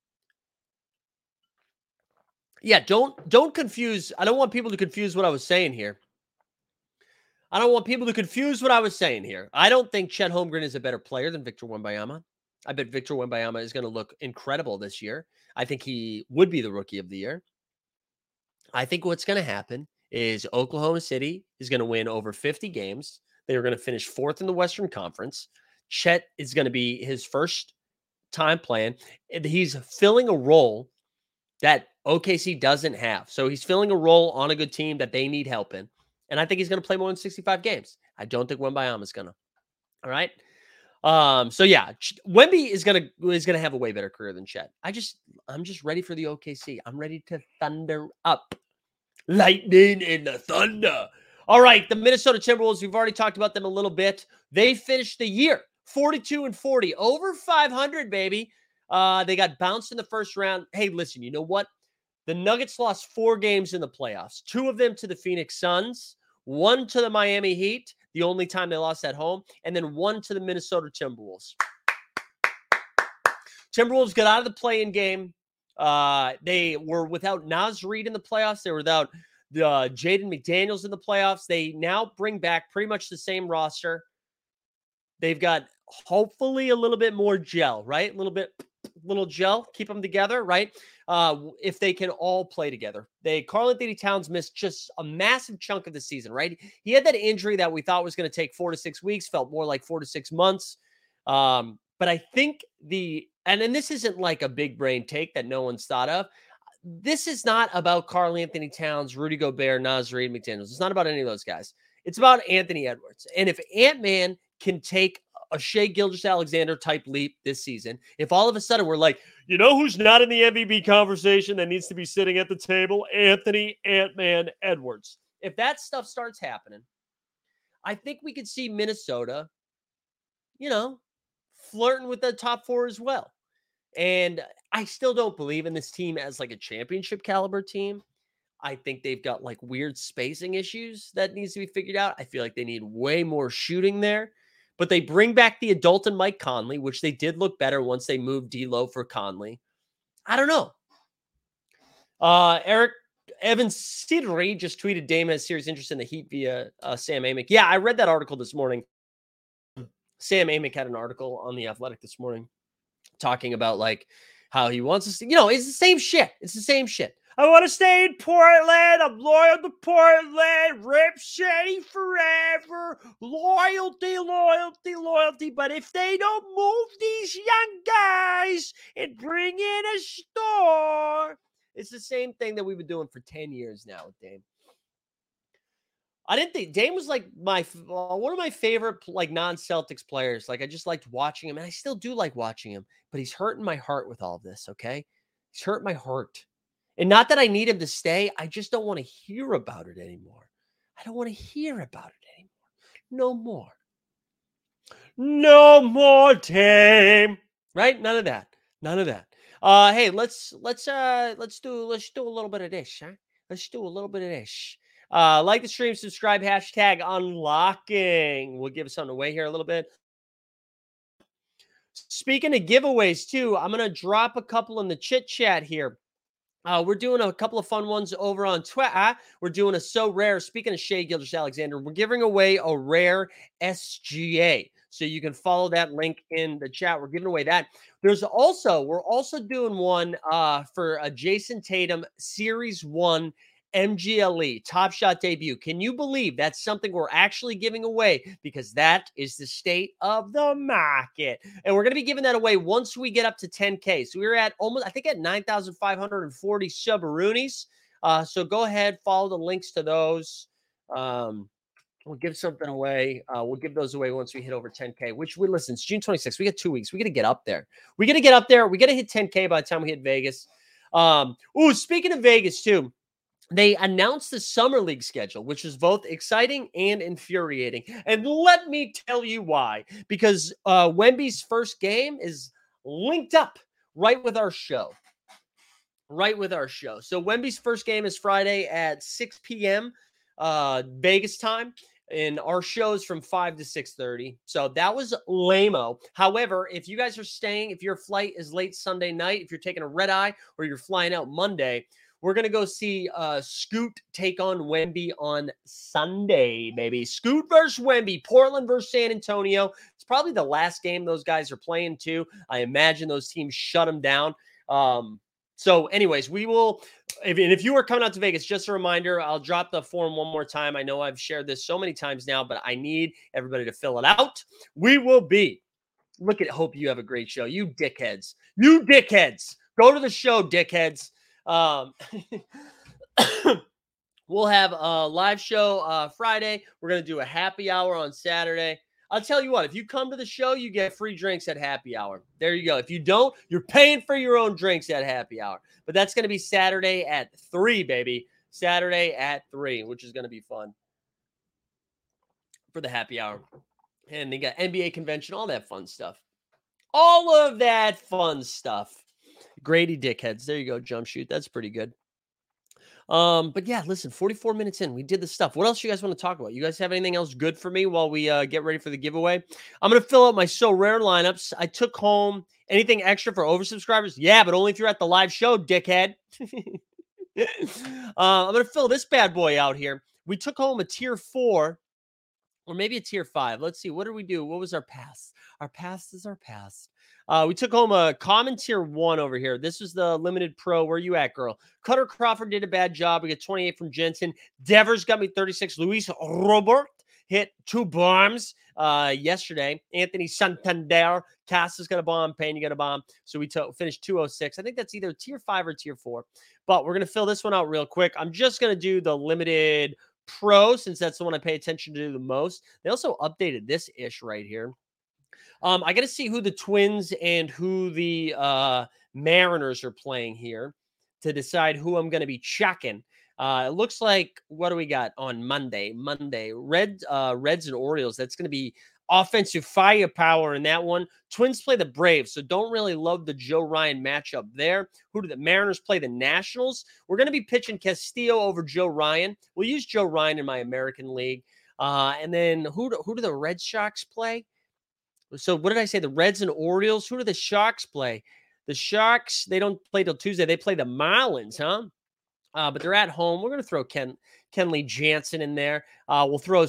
Yeah, don't don't confuse. I don't want people to confuse what I was saying here. I don't want people to confuse what I was saying here. I don't think Chet Holmgren is a better player than Victor Wembanyama. I bet Victor Wembanyama is going to look incredible this year. I think he would be the rookie of the year. I think what's going to happen is Oklahoma City is going to win over 50 games. They are going to finish fourth in the Western Conference. Chet is going to be his first time playing. He's filling a role that OKC doesn't have. So he's filling a role on a good team that they need help in. And I think he's going to play more than 65 games. I don't think Wembanyama is going to. All right. Um, so yeah, Wemby is gonna is gonna have a way better career than Chet. I just I'm just ready for the OKC. I'm ready to thunder up. Lightning and the thunder. All right, the Minnesota Timberwolves, we've already talked about them a little bit. They finished the year 42 and 40, over 500, baby. Uh, they got bounced in the first round. Hey, listen, you know what? The Nuggets lost four games in the playoffs, two of them to the Phoenix Suns one to the Miami Heat, the only time they lost at home, and then one to the Minnesota Timberwolves. Timberwolves got out of the play-in game. Uh, they were without Naz Reid in the playoffs. They were without uh, Jaden McDaniels in the playoffs. They now bring back pretty much the same roster. They've got hopefully a little bit more gel, right? A little bit, little gel, keep them together, right? uh, if they can all play together. They Karl-Anthony Towns missed just a massive chunk of the season, right? He had that injury that we thought was going to take four to six weeks, felt more like four to six months. Um, but I think the and then this isn't like a big brain take that no one's thought of. This is not about Karl-Anthony Towns, Rudy Gobert, Naz Reid, McDaniels. It's not about any of those guys. It's about Anthony Edwards. And if Ant Man can take a Shai Gilgeous-Alexander type leap this season, if all of a sudden we're like, you know who's not in the MVP conversation that needs to be sitting at the table? Anthony Ant Man Edwards. If that stuff starts happening, I think we could see Minnesota, you know, flirting with the top four as well. And I still don't believe in this team as like a championship caliber team. I think they've got like weird spacing issues that needs to be figured out. I feel like they need way more shooting there. But they bring back the adult and Mike Conley, which they did look better once they moved D'Lo for Conley. I don't know. Uh, Eric Evan Sidri just tweeted Dame has serious interest in the Heat via uh, Sam Amick. Yeah, I read that article this morning. Sam Amick had an article on the Athletic this morning talking about like how he wants to, you know, it's the same shit. It's the same shit. I want to stay in Portland. I'm loyal to Portland. Rip City forever. Loyalty, loyalty, loyalty. But if they don't move these young guys and bring in a store, it's the same thing that we've been doing for 10 years now with Dame. I didn't think Dame was like my uh, one of my favorite like non-Celtics players. Like I just liked watching him, and I still do like watching him. But he's hurting my heart with all this. Okay, he's hurt my heart, and not that I need him to stay. I just don't want to hear about it anymore. I don't want to hear about it anymore. No more. No more Dame. Right? None of that. None of that. Uh, hey, let's let's uh let's do let's do a little bit of this, huh? Let's do a little bit of this. Uh, like the stream, subscribe, hashtag unlocking. We'll give something away here a little bit. Speaking of giveaways, too, I'm going to drop a couple in the chit chat here. Uh, we're doing a couple of fun ones over on Twitter. We're doing a Sorare. Speaking of Shai Gilgeous-Alexander, we're giving away a rare SGA. So you can follow that link in the chat. We're giving away that. There's also, we're also doing one uh, for a Jayson Tatum Series 1 MGLE Top Shot debut. Can you believe that's something we're actually giving away? Because that is the state of the market. And we're going to be giving that away once we get up to 10K. So we are at almost, I think, at 9,540 subaroonies. Uh, so go ahead, follow the links to those. Um, we'll give something away. Uh, we'll give those away once we hit over 10K, which we listen, it's June 26th. We got two weeks. We got to get up there. We got to get up there. We got to hit 10K by the time we hit Vegas. Um, ooh, speaking of Vegas, too they announced the summer league schedule, which is both exciting and infuriating. And let me tell you why. Because uh, Wemby's first game is linked up right with our show. Right with our show. So Wemby's first game is Friday at 6 p.m. Uh, Vegas time. And our show is from 5 to 6:30. So that was lameo. However, if you guys are staying, if your flight is late Sunday night, if you're taking a red eye or you're flying out Monday, we're gonna go see uh, Scoot take on Wemby on Sunday, baby. Scoot versus Wemby, Portland versus San Antonio. It's probably the last game those guys are playing too. I imagine those teams shut them down. Um, so, anyways, we will. If, and if you are coming out to Vegas, just a reminder, I'll drop the form one more time. I know I've shared this so many times now, but I need everybody to fill it out. We will be. Look at. Hope you have a great show. You dickheads. You dickheads. Go to the show, dickheads. Um, we'll have a live show uh, Friday. We're going to do a happy hour on Saturday. I'll tell you what, if you come to the show, you get free drinks at happy hour. There you go. If you don't, you're paying for your own drinks at happy hour. But that's going to be Saturday at 3, baby. Saturday at 3, which is going to be fun for the happy hour. And they got NBA convention, all that fun stuff. All of that fun stuff. Grady dickheads. There you go, jump shoot. That's pretty good. Um, but yeah, listen, 44 minutes in, we did the stuff. What else you guys want to talk about? You guys have anything else good for me while we uh, get ready for the giveaway? I'm gonna fill out my Sorare lineups. I took home anything extra for oversubscribers. Yeah, but only if you're at the live show, dickhead. uh, I'm gonna fill this bad boy out here. We took home a tier four, or maybe a tier five. Let's see. What did we do? What was our past? Our past is our past. Uh, we took home a common tier one over here. This was the limited pro. Where you at, girl? Kutter Crawford did a bad job. We get 28 from Jansen. Devers got me 36. Luis Robert hit two bombs uh, yesterday. Anthony Santander. Cass got a bomb. Payne, you got a bomb. So we t- finished 206. I think that's either tier five or tier four. But we're going to fill this one out real quick. I'm just going to do the limited pro since that's the one I pay attention to the most. They also updated this ish right here. Um, I got to see who the Twins and who the uh, Mariners are playing here to decide who I'm going to be checking. Uh, it looks like what do we got on Monday? Monday, Red uh, Reds and Orioles. That's going to be offensive firepower in that one. Twins play the Braves, so don't really love the Joe Ryan matchup there. Who do the Mariners play? The Nationals. We're going to be pitching Castillo over Joe Ryan. We'll use Joe Ryan in my American League. Uh, and then who do, who do the Red Sox play? So what did I say? The Reds and Orioles. Who do the Sharks play? The Sharks. They don't play till Tuesday. They play the Marlins, huh? Uh, but they're at home. We're gonna throw Ken Kenley Jansen in there. Uh, we'll throw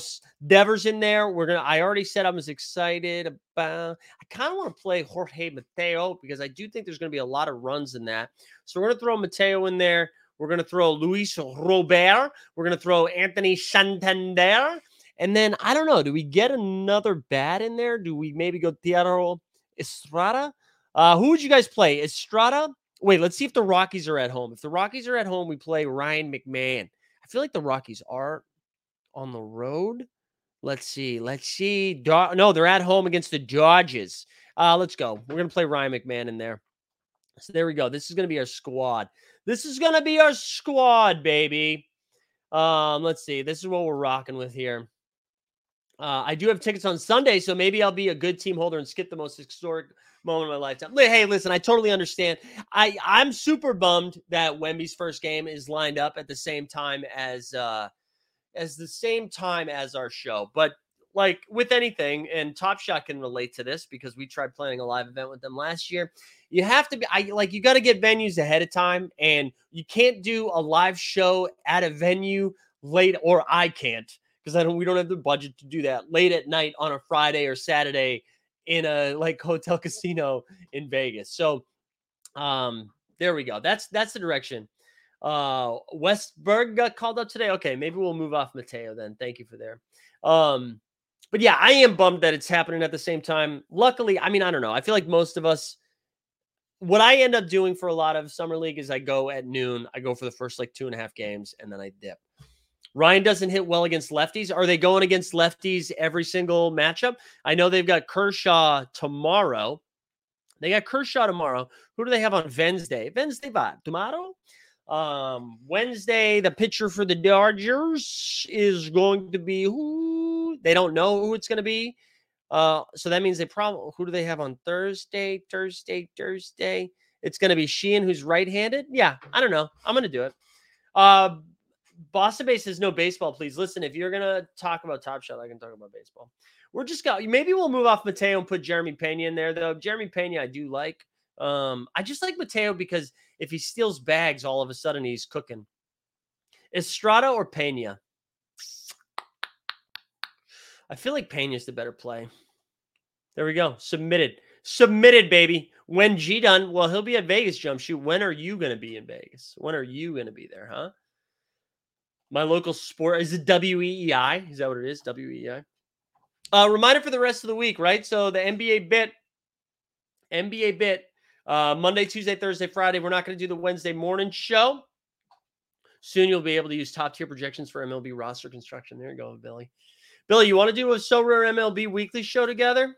Devers in there. We're gonna. I already said I was excited about. I kind of want to play Jorge Mateo because I do think there's gonna be a lot of runs in that. So we're gonna throw Mateo in there. We're going to throw Luis Robert. We're going to throw Anthony Santander. And then I don't know. Do we get another bat in there? Do we maybe go Thairo Estrada? Uh, who would you guys play? Estrada? Wait, let's see if the Rockies are at home. If the Rockies are at home, we play Ryan McMahon. I feel like the Rockies are on the road. Let's see. Let's see. Do- no, they're at home against the Dodgers. Uh, let's go. We're gonna play Ryan McMahon in there. So there we go. This is gonna be our squad. This is gonna be our squad, baby. Um, let's see. This is what we're rocking with here. Uh, I do have tickets on Sunday, so maybe I'll be a good team holder and skip the most historic moment of my lifetime. Hey, listen, I totally understand. I I'm super bummed that Wemby's first game is lined up at the same time as uh as the same time as our show. But like with anything, and Top Shot can relate to this because we tried planning a live event with them last year. You have to be I like you got to get venues ahead of time, and you can't do a live show at a venue late, or I can't because I don't we don't have the budget to do that late at night on a Friday or Saturday in a like hotel casino in Vegas. So um there we go. That's that's the direction. Uh Westburg got called up today. Okay, maybe we'll move off Mateo then. Thank you for there. Um but yeah, I am bummed that it's happening at the same time. Luckily, I mean, I don't know. I feel like most of us what I end up doing for a lot of summer league is I go at noon, I go for the first like two and a half games, and then I dip. Ryan doesn't hit well against lefties. Are they going against lefties every single matchup? I know they've got Kershaw tomorrow. They got Kershaw tomorrow. Who do they have on Wednesday? Wednesday vibe tomorrow. Um, Wednesday, the pitcher for the Dodgers is going to be who? They don't know who it's going to be. Uh, so that means they probably who do they have on Thursday? Thursday, Thursday. It's going to be Sheehan, who's right-handed. Yeah, I don't know. I'm going to do it. Uh, Boston Base says no baseball, please. Listen, if you're gonna talk about Top Shot, I can talk about baseball. We're just got maybe we'll move off Mateo and put Jeremy Pena in there though. Jeremy Pena, I do like. Um, I just like Mateo because if he steals bags, all of a sudden he's cooking. Estrada or Pena? I feel like Pena's the better play. There we go. Submitted. Submitted, baby. When G done, well, he'll be at Vegas jump shoot. When are you to be in Vegas? When are you to be there, huh? My local sport is it WEEI? Is that what it is? WEEI. Uh, reminder for the rest of the week, right? So the NBA bit, NBA bit, uh, Monday, Tuesday, Thursday, Friday. We're not going to do the Wednesday morning show. Soon you'll be able to use top tier projections for MLB roster construction. There you go, Billy. Billy, you want to do a Sorare MLB weekly show together?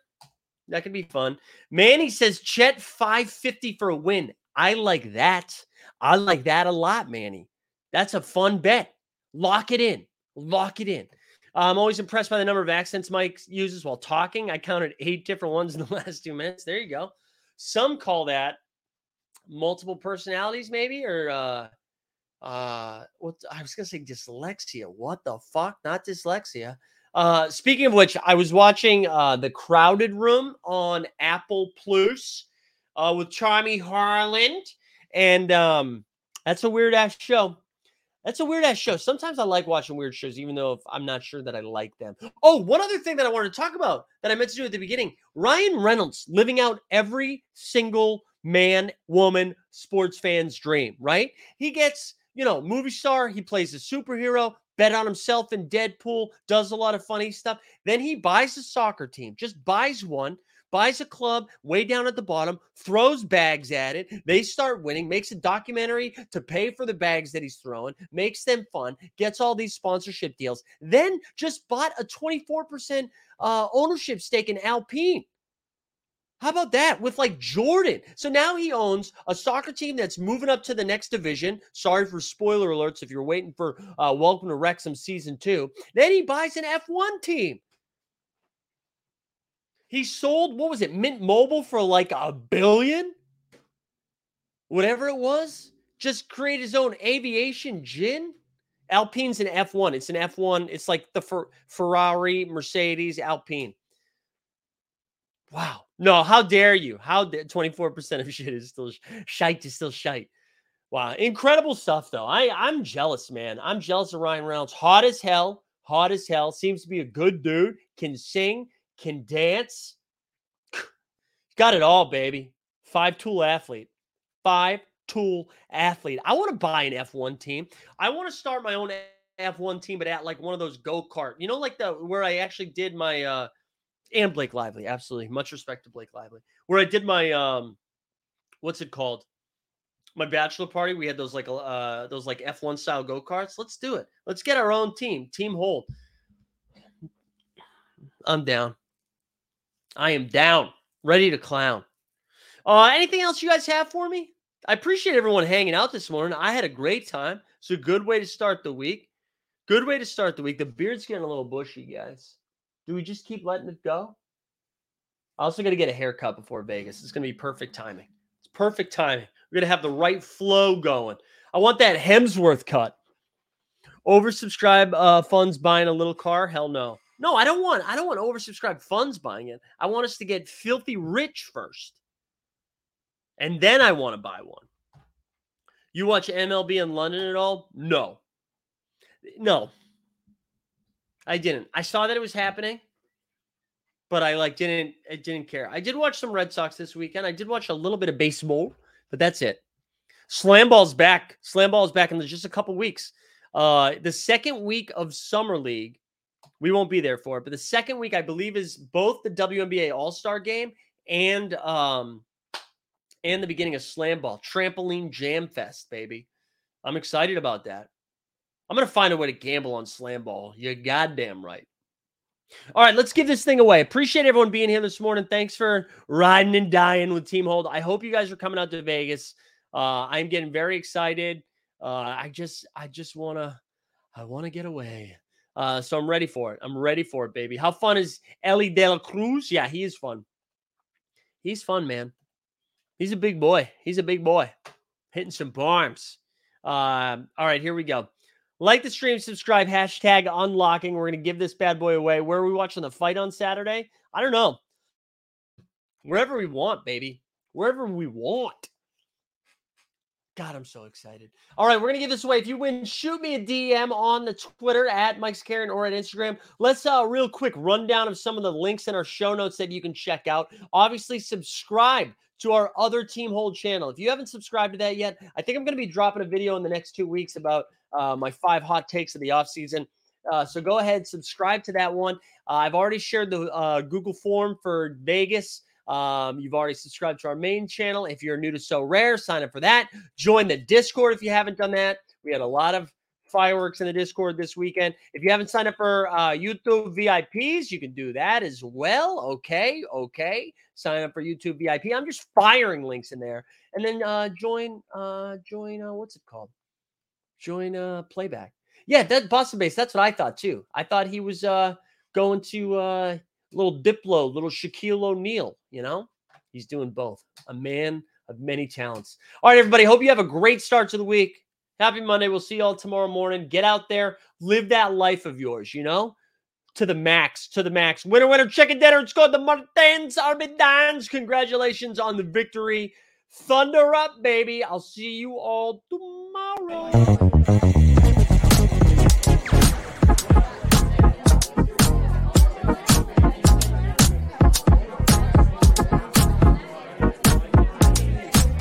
That could be fun. Manny says Chet 550 for a win. I like that. I like that a lot, Manny. That's a fun bet. Lock it in. Lock it in. I'm always impressed by the number of accents Mike uses while talking. I counted eight different ones in the last two minutes. There you go. Some call that multiple personalities, maybe, or uh uh what I was gonna say dyslexia. What the fuck? Not dyslexia. Uh speaking of which, I was watching uh the crowded room on Apple Plus uh with Charmy Harland, and um that's a weird ass show. That's a weird ass show. Sometimes I like watching weird shows, even though I'm not sure that I like them. Oh, one other thing that I wanted to talk about that I meant to do at the beginning Ryan Reynolds living out every single man, woman, sports fan's dream, right? He gets, you know, movie star, he plays a superhero, bet on himself in Deadpool, does a lot of funny stuff. Then he buys a soccer team, just buys one, buys a club way down at the bottom, throws bags at it. They start winning, makes a documentary to pay for the bags that he's throwing, makes them fun, gets all these sponsorship deals, then just bought a 24% uh, ownership stake in Alpine. How about that with like Jordan? So now he owns a soccer team that's moving up to the next division. Sorry for spoiler alerts if you're waiting for uh, Welcome to Wrexham season two. Then he buys an F1 team. He sold, what was it, Mint Mobile for like a billion? Whatever it was. Just create his own aviation gin. Alpine's an F1. It's an F1. It's like the Fer- Ferrari, Mercedes, Alpine. Wow. No, how dare you? How dare 24% of shit is still shite is still shite. Wow. Incredible stuff though. I I'm jealous, man. I'm jealous of Ryan Reynolds. Hot as hell. Hot as hell. Seems to be a good dude. Can sing, can dance. Got it all, baby. Five tool athlete. Five tool athlete. I want to buy an F1 team. I want to start my own F1 team, but at like one of those go kart, you know, like the where I actually did my uh and Blake Lively, absolutely. Much respect to Blake Lively. Where I did my um what's it called? My bachelor party. We had those like uh those like F1 style go-karts. Let's do it. Let's get our own team. Team hold. I'm down. I am down. Ready to clown. Uh anything else you guys have for me? I appreciate everyone hanging out this morning. I had a great time. It's a good way to start the week. Good way to start the week. The beard's getting a little bushy, guys. Do we just keep letting it go? I also got to get a haircut before Vegas. It's going to be perfect timing. It's perfect timing. We're going to have the right flow going. I want that Hemsworth cut. Oversubscribe uh, funds buying a little car? Hell no. No, I don't want. I don't want oversubscribed funds buying it. I want us to get filthy rich first, and then I want to buy one. You watch MLB in London at all? No. No, I didn't. I saw that it was happening, but I like didn't I didn't care. I did watch some Red Sox this weekend. I did watch a little bit of baseball, but that's it. Slam ball's back. Slam ball's back in just a couple weeks. Uh the second week of summer league, we won't be there for it, but the second week I believe is both the WNBA All-Star game and um and the beginning of Slam Ball, Trampoline Jam Fest, baby. I'm excited about that. I'm to find a way to gamble on slam ball. You're goddamn right. All right, let's give this thing away. Appreciate everyone being here this morning. Thanks for riding and dying with Team Hold. I hope you guys are coming out to Vegas. Uh, I'm getting very excited. Uh, I just, I just want to, I want to get away. Uh, so I'm ready for it. I'm ready for it, baby. How fun is Elly De La Cruz? Yeah, he is fun. He's fun, man. He's a big boy. He's a big boy, hitting some bombs. Uh, all right, here we go. Like the stream, subscribe, hashtag unlocking. We're going to give this bad boy away. Where are we watching the fight on Saturday? I don't know. Wherever we want, baby. Wherever we want. God, I'm so excited. All right, we're to give this away. If you win, shoot me a DM on the Twitter at Mike's Karen or at Instagram. Let's uh real quick rundown of some of the links in our show notes that you can check out. Obviously, subscribe to our other Team Hold channel. If you haven't subscribed to that yet, I think I'm to be dropping a video in the next two weeks about uh, my five hot takes of the offseason. Uh, so go ahead, subscribe to that one. Uh, I've already shared the uh, Google form for Vegas. Um, you've already subscribed to our main channel. If you're new to Sorare, sign up for that. Join the Discord if you haven't done that. We had a lot of fireworks in the Discord this weekend. If you haven't signed up for uh, YouTube VIPs, you can do that as well. Okay, okay. Sign up for YouTube VIP. I'm just firing links in there, and then uh, join. Uh, join. Uh, what's it called? Join uh, playback. Yeah, that Boston base. That's what I thought too. I thought he was uh, going to uh, little Diplo, little Shaquille O'Neal. You know, he's doing both. A man of many talents. All right, everybody. Hope you have a great start to the week. Happy Monday. We'll see you all tomorrow morning. Get out there, live that life of yours, you know, to the max, to the max. Winner, winner, chicken dinner. It's called the Martins Arbidans. Congratulations on the victory. Thunder up, baby. I'll see you all tomorrow.